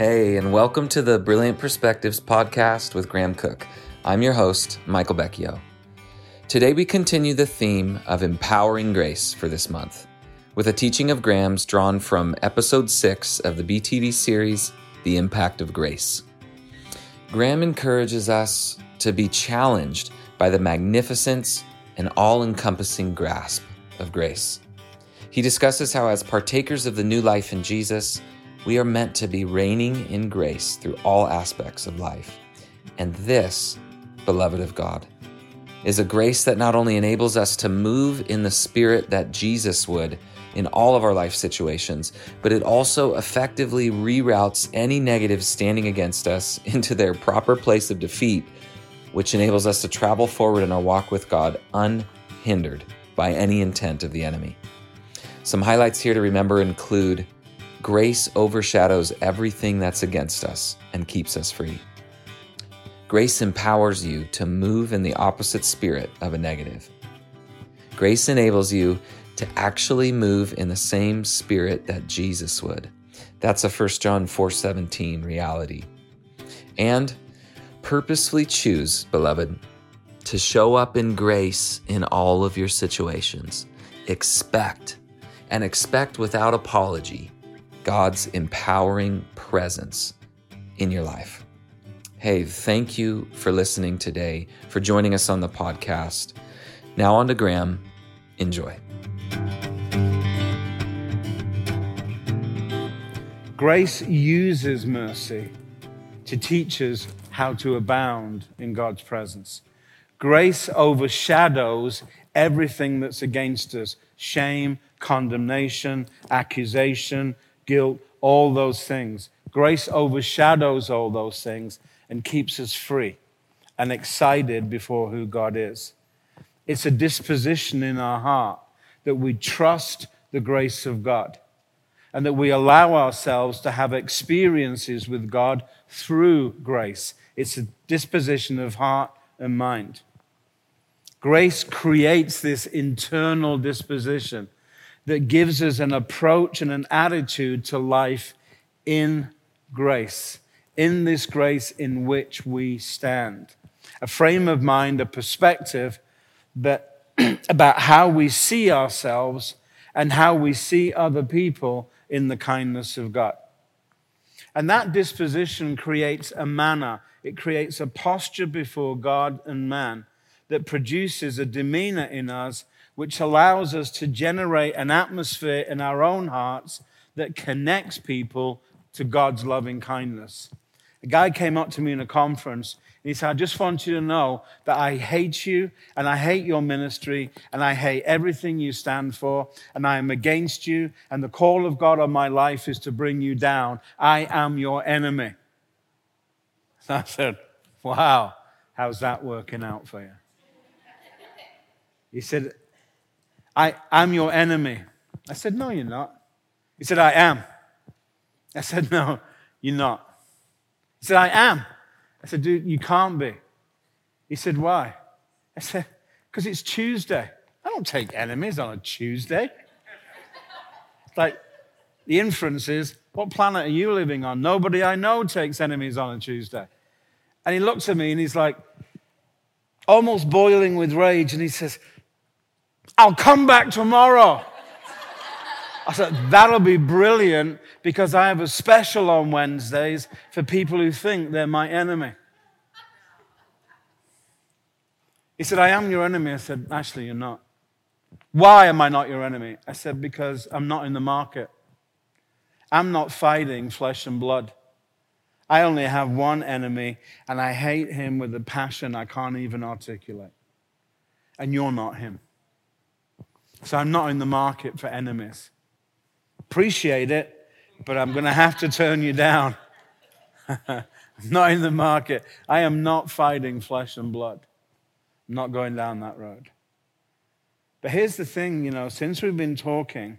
Hey, and welcome to the Brilliant Perspectives podcast with Graham Cooke. I'm your host, Michael Becchio. Today we continue the theme of empowering grace for this month with a teaching of Graham's drawn from episode 6 of the BTV series, The Impact of Grace. Graham encourages us to be challenged by the magnificence and all encompassing grasp of grace. He discusses how, as partakers of the new life in Jesus, we are meant to be reigning in grace through all aspects of life. And this, beloved of God, is a grace that not only enables us to move in the spirit that Jesus would in all of our life situations, but it also effectively reroutes any negatives standing against us into their proper place of defeat, which enables us to travel forward in our walk with God unhindered by any intent of the enemy. Some highlights here to remember include Grace overshadows everything that's against us and keeps us free. Grace empowers you to move in the opposite spirit of a negative. Grace enables you to actually move in the same spirit that Jesus would. That's a 1 John 4:17 reality. And purposefully choose, beloved, to show up in grace in all of your situations. Expect and expect without apology God's empowering presence in your life. Hey, thank you for listening today, for joining us on the podcast. Now on to Graham. Enjoy. Grace uses mercy to teach us how to abound in God's presence. Grace overshadows everything that's against us shame, condemnation, accusation, guilt, all those things. Grace overshadows all those things and keeps us free and excited before who God is. It's a disposition in our heart that we trust the grace of God and that we allow ourselves to have experiences with God through grace. It's a disposition of heart and mind. Grace creates this internal disposition that gives us an approach and an attitude to life in grace, in this grace in which we stand. A frame of mind, a perspective that, about how we see ourselves and how we see other people in the kindness of God. And that disposition creates a manner, it creates a posture before God and man that produces a demeanor in us which allows us to generate an atmosphere in our own hearts that connects people to God's loving kindness. A guy came up to me in a conference and he said, I just want you to know that I hate you and I hate your ministry and I hate everything you stand for and I am against you and the call of God on my life is to bring you down. I am your enemy. So I said, Wow, how's that working out for you? He said, I, am your enemy. I said, No, you're not. He said, I am. I said, No, you're not. He said, I am. I said, Dude, you can't be. He said, Why? I said, Because it's Tuesday. I don't take enemies on a Tuesday. like, the inference is, What planet are you living on? Nobody I know takes enemies on a Tuesday. And he looks at me and he's like, almost boiling with rage, and he says, I'll come back tomorrow. I said, that'll be brilliant because I have a special on Wednesdays for people who think they're my enemy. He said, I am your enemy. I said, actually, you're not. Why am I not your enemy? I said, because I'm not in the market. I'm not fighting flesh and blood. I only have one enemy, and I hate him with a passion I can't even articulate. And you're not him. So I'm not in the market for enemies. Appreciate it, but I'm going to have to turn you down. Not in the market. I am not fighting flesh and blood. I'm not going down that road. But here's the thing you know, since we've been talking,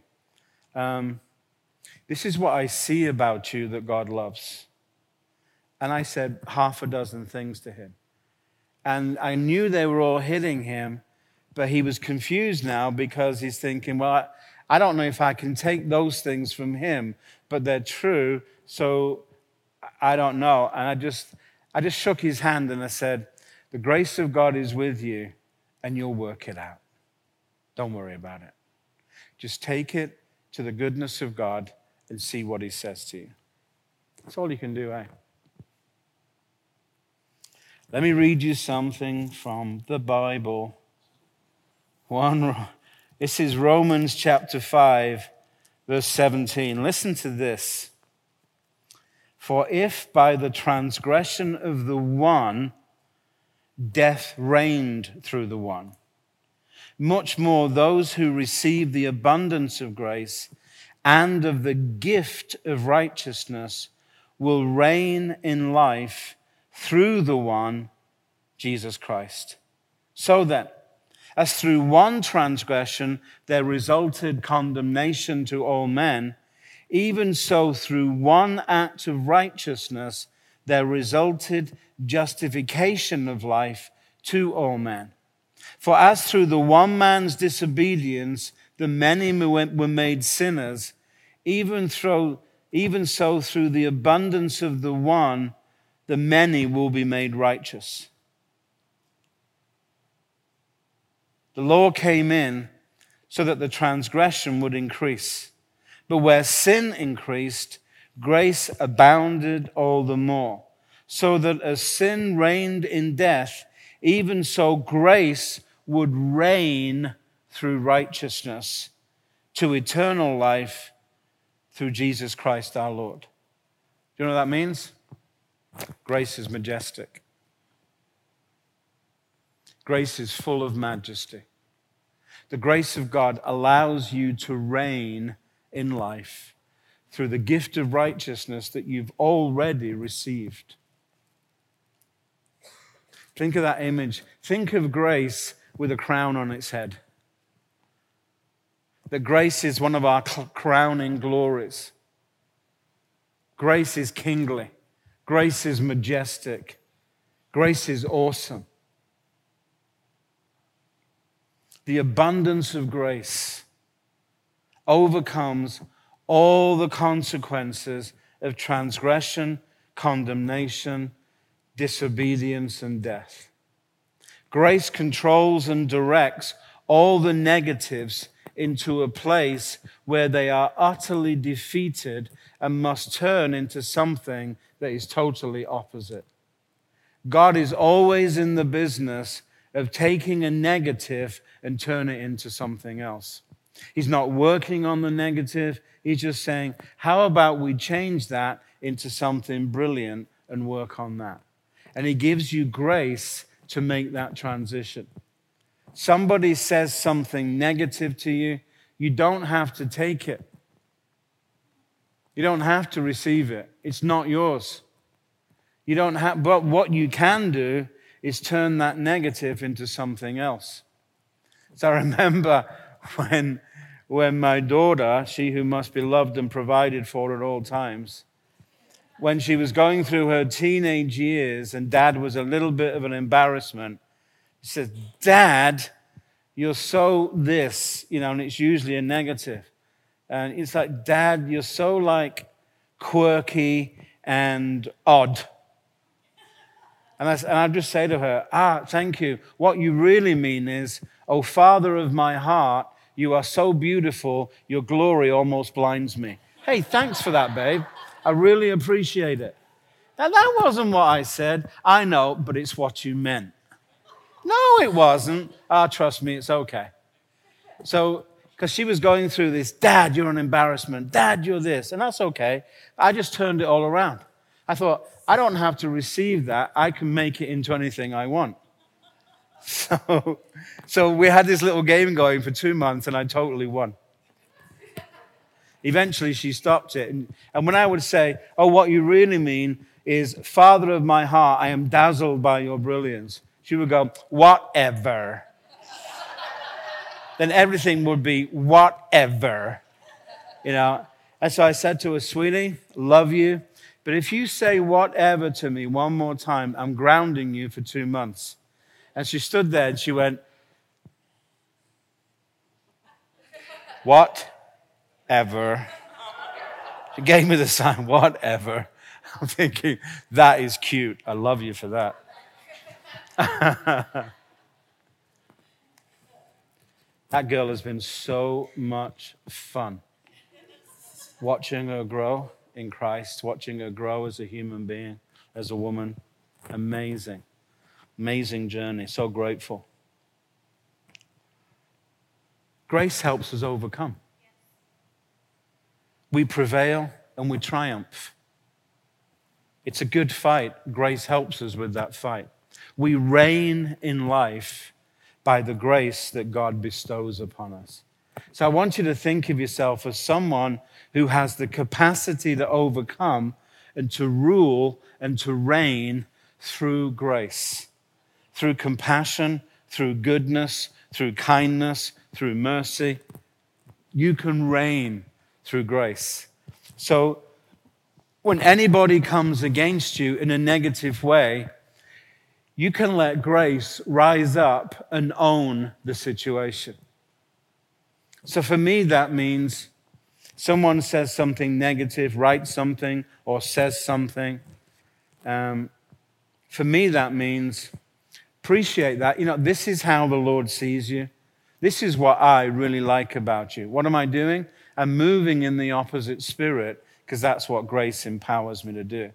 um, this is what I see about you that God loves. And I said half a dozen things to him. And I knew they were all hitting him but he was confused now because he's thinking, well, I, don't know if I can take those things from him, but they're true. So I don't know. And I just, I just shook his hand and I said, The grace of God is with you and you'll work it out. Don't worry about it. Just take it to the goodness of God and see what he says to you. That's all you can do, eh? Let me read you something from the Bible. One, this is Romans chapter 5, verse 17. Listen to this. For if by the transgression of the one death reigned through the one, much more those who receive the abundance of grace and of the gift of righteousness will reign in life through the one, Jesus Christ. So that, as through one transgression there resulted condemnation to all men, even so through one act of righteousness there resulted justification of life to all men. For as through the one man's disobedience the many were made sinners, even, through, even so through the abundance of the one, the many will be made righteous. The law came in so that the transgression would increase. But where sin increased, grace abounded all the more. So that as sin reigned in death, even so grace would reign through righteousness to eternal life through Jesus Christ our Lord. Do you know what that means? Grace is majestic. Grace is full of majesty. The grace of God allows you to reign in life through the gift of righteousness that you've already received. Think of that image. Think of grace with a crown on its head. That grace is one of our crowning glories. Grace is kingly. Grace is majestic. Grace is awesome. The abundance of grace overcomes all the consequences of transgression, condemnation, disobedience, and death. Grace controls and directs all the negatives into a place where they are utterly defeated and must turn into something that is totally opposite. God is always in the business of taking a negative and turn it into something else. He's not working on the negative. He's just saying, how about we change that into something brilliant and work on that? And he gives you grace to make that transition. Somebody says something negative to you, you don't have to take it. You don't have to receive it. It's not yours. You don't have, but what you can do is turn that negative into something else. So I remember when, when my daughter, she who must be loved and provided for at all times, when she was going through her teenage years and dad was a little bit of an embarrassment, she says, Dad, you're so this, you know, and it's usually a negative. And it's like, Dad, you're so like quirky and odd. And I, and I just say to her, Ah, thank you. What you really mean is, Oh, Father of my heart, you are so beautiful, your glory almost blinds me. Hey, thanks for that, babe. I really appreciate it. Now, that wasn't what I said. I know, but it's what you meant. No, it wasn't. Ah, trust me, it's okay. So, because she was going through this, Dad, you're an embarrassment. Dad, you're this. And that's okay. I just turned it all around. I thought, I don't have to receive that. I can make it into anything I want. So, so we had this little game going for two months, and I totally won. Eventually, she stopped it. And, and when I would say, Oh, what you really mean is, Father of my heart, I am dazzled by your brilliance, she would go, Whatever. then everything would be whatever. You know? And so I said to her, Sweetie, love you. But if you say whatever to me one more time, I'm grounding you for two months. And she stood there and she went, Whatever. She gave me the sign, whatever. I'm thinking, that is cute. I love you for that. that girl has been so much fun. Watching her grow in Christ, watching her grow as a human being, as a woman. Amazing. Amazing journey. So grateful. Grace helps us overcome. We prevail and we triumph. It's a good fight. Grace helps us with that fight. We reign in life by the grace that God bestows upon us. So I want you to think of yourself as someone who has the capacity to overcome and to rule and to reign through grace, through compassion, through goodness, through kindness, through mercy. You can reign through grace. So when anybody comes against you in a negative way, you can let grace rise up and own the situation. So for me, that means someone says something negative, writes something, or says something. Um, for me, that means appreciate that. You know, this is how the Lord sees you. This is what I really like about you. What am I doing? I'm moving in the opposite spirit because that's what grace empowers me to do.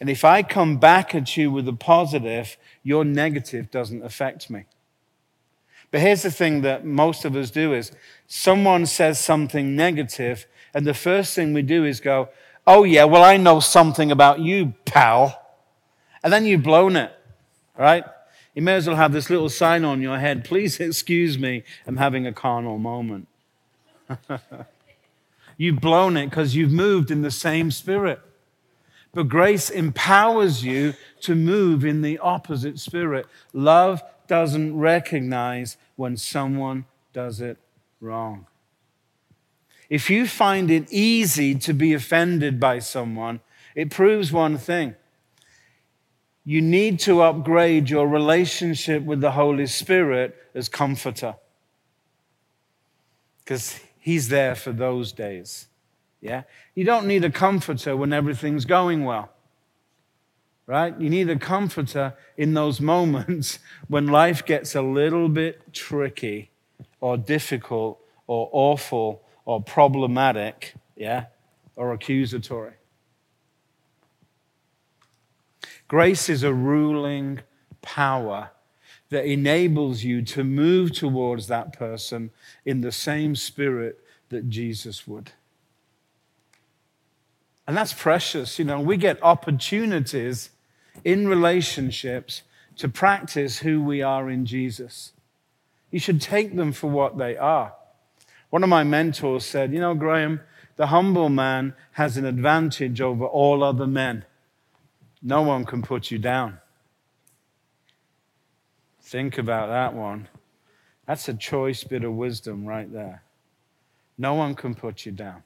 And if I come back at you with a positive, your negative doesn't affect me. But here's the thing that most of us do is someone says something negative, and the first thing we do is go, Oh, yeah, well, I know something about you, pal. And then you've blown it, right? You may as well have this little sign on your head. Please excuse me, I'm having a carnal moment. You've blown it because you've moved in the same spirit. But grace empowers you to move in the opposite spirit. Love doesn't recognize when someone does it wrong. If you find it easy to be offended by someone, it proves one thing. You need to upgrade your relationship with the Holy Spirit as comforter. Because He's there for those days. Yeah? You don't need a comforter when everything's going well. Right? You need a comforter in those moments when life gets a little bit tricky or difficult or awful or problematic, yeah? Or accusatory. Grace is a ruling power that enables you to move towards that person in the same spirit that Jesus would. And that's precious. You know, we get opportunities in relationships to practice who we are in Jesus. You should take them for what they are. One of my mentors said, You know, Graham, the humble man has an advantage over all other men. No one can put you down. Think about that one. That's a choice bit of wisdom right there. No one can put you down.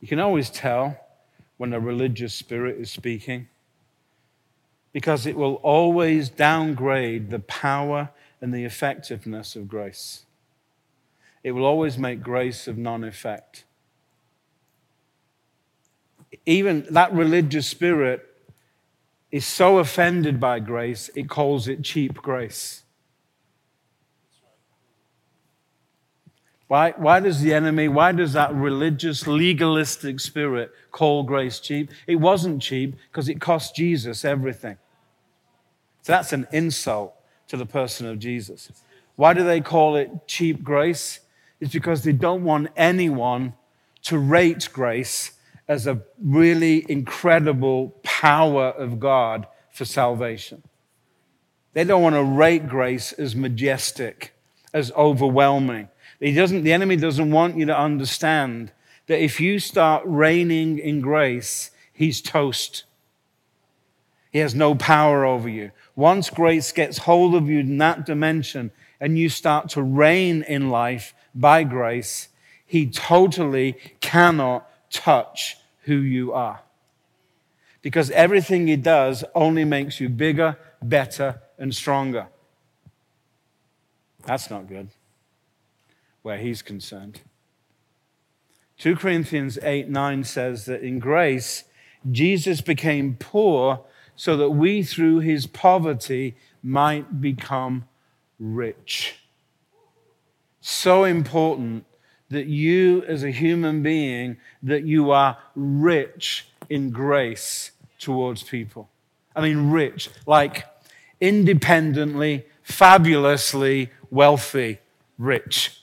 You can always tell when a religious spirit is speaking because it will always downgrade the power and the effectiveness of grace. It will always make grace of non effect even that religious spirit is so offended by grace, it calls it cheap grace. Why, why does the enemy, why does that religious, legalistic spirit call grace cheap? It wasn't cheap because it cost Jesus everything. So that's an insult to the person of Jesus. Why do they call it cheap grace? It's because they don't want anyone to rate grace as a really incredible power of God for salvation. They don't want to rate grace as majestic, as overwhelming. He doesn't, the enemy doesn't want you to understand that if you start reigning in grace, he's toast. He has no power over you. Once grace gets hold of you in that dimension and you start to reign in life by grace, he totally cannot touch who you are. Because everything he does only makes you bigger, better, and stronger. That's not good where he's concerned. 2 Corinthians 8 9 says that in grace, Jesus became poor so that we through his poverty might become rich. So important that you as a human being that you are rich in grace towards people. I mean rich, like independently, fabulously wealthy, rich.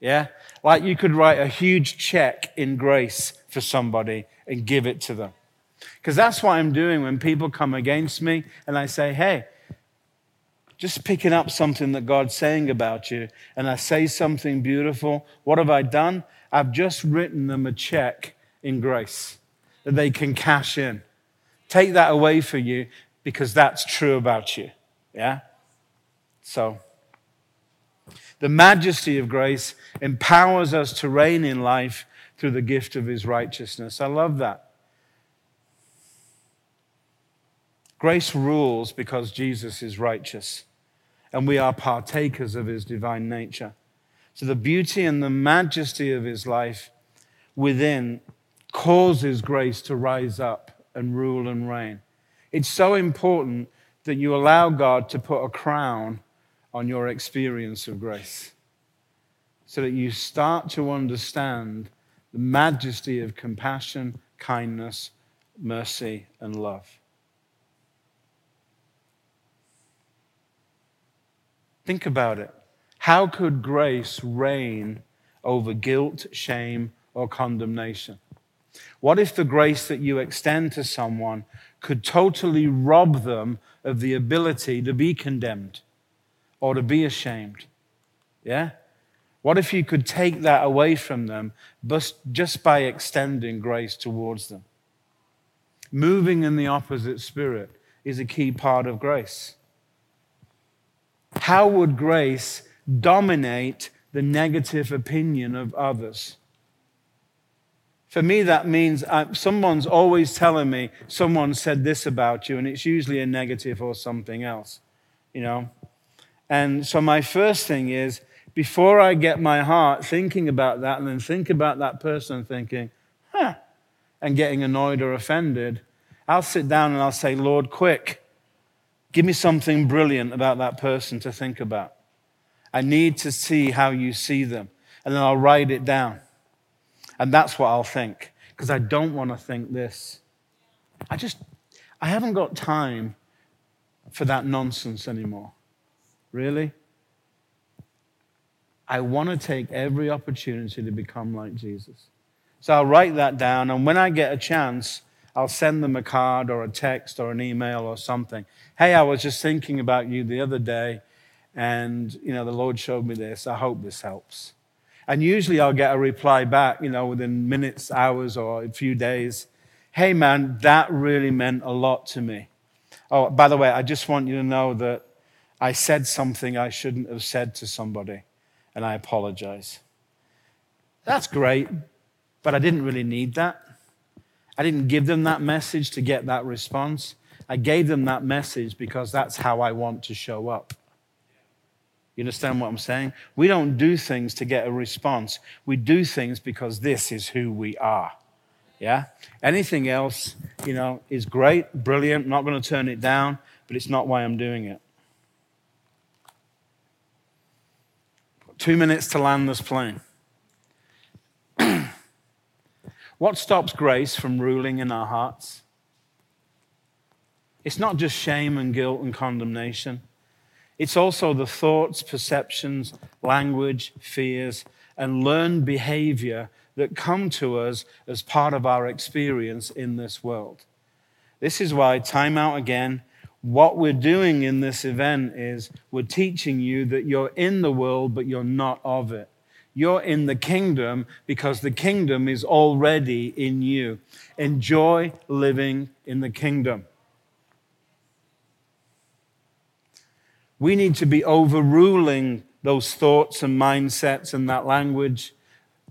Yeah? Like you could write a huge check in grace for somebody and give it to them. Because that's what I'm doing when people come against me and I say, hey, just picking up something that God's saying about you, and I say something beautiful. What have I done? I've just written them a check in grace that they can cash in. Take that away for you because that's true about you. Yeah? So, the majesty of grace empowers us to reign in life through the gift of his righteousness. I love that. Grace rules because Jesus is righteous, and we are partakers of his divine nature. So the beauty and the majesty of his life within causes grace to rise up and rule and reign. It's so important that you allow God to put a crown on your experience of grace so that you start to understand the majesty of compassion, kindness, mercy, and love. Think about it. How could grace reign over guilt, shame, or condemnation? What if the grace that you extend to someone could totally rob them of the ability to be condemned or to be ashamed? Yeah? What if you could take that away from them just by extending grace towards them? Moving in the opposite spirit is a key part of grace. How would grace dominate the negative opinion of others? For me, that means uh, someone's always telling me someone said this about you, and it's usually a negative or something else, you know? And so, my first thing is before I get my heart thinking about that and then think about that person thinking, huh, and getting annoyed or offended, I'll sit down and I'll say, Lord, quick, Give me something brilliant about that person to think about. I need to see how you see them. And then I'll write it down. And that's what I'll think, because I don't want to think this. I just, I haven't got time for that nonsense anymore. Really? I want to take every opportunity to become like Jesus. So I'll write that down, and when I get a chance, I'll send them a card or a text or an email or something. Hey, I was just thinking about you the other day, and you know the Lord showed me this. I hope this helps. And usually I'll get a reply back, you know, within minutes, hours, or a few days. Hey, man, that really meant a lot to me. Oh, by the way, I just want you to know that I said something I shouldn't have said to somebody, and I apologize. That's great, but I didn't really need that. I didn't give them that message to get that response. I gave them that message because that's how I want to show up. You understand what I'm saying? We don't do things to get a response. We do things because this is who we are. Yeah? Anything else, you know, is great, brilliant, not going to turn it down, but it's not why I'm doing it. Two minutes to land this plane. What stops grace from ruling in our hearts? It's not just shame and guilt and condemnation. It's also the thoughts, perceptions, language, fears, and learned behavior that come to us as part of our experience in this world. This is why, time out again, what we're doing in this event is we're teaching you that you're in the world, but you're not of it. You're in the kingdom because the kingdom is already in you. Enjoy living in the kingdom. We need to be overruling those thoughts and mindsets and that language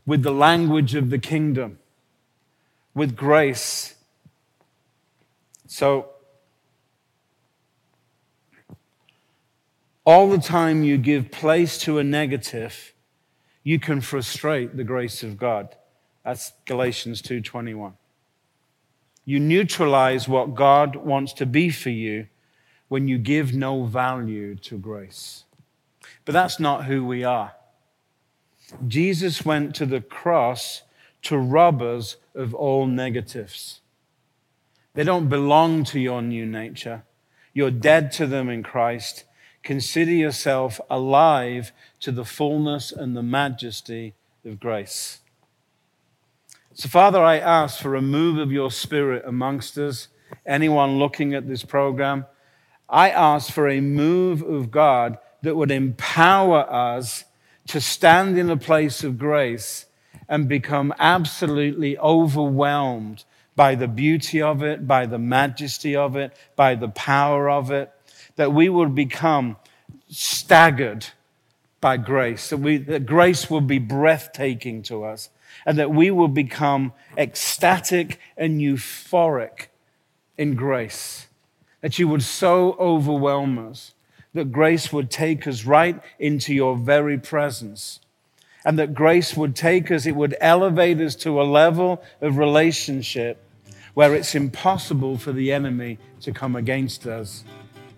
with the language of the kingdom, with grace. So, all the time you give place to a negative, you can frustrate the grace of God That's Galatians 2:21. You neutralize what God wants to be for you when you give no value to grace. But that's not who we are. Jesus went to the cross to rob us of all negatives. They don't belong to your new nature. You're dead to them in Christ. Consider yourself alive to the fullness and the majesty of grace. So, Father, I ask for a move of your spirit amongst us, anyone looking at this program. I ask for a move of God that would empower us to stand in a place of grace and become absolutely overwhelmed by the beauty of it, by the majesty of it, by the power of it, that we would become staggered by grace, that, we, that grace will be breathtaking to us, and that we will become ecstatic and euphoric in grace. That you would so overwhelm us, that grace would take us right into your very presence and that grace would take us, it would elevate us to a level of relationship where it's impossible for the enemy to come against us.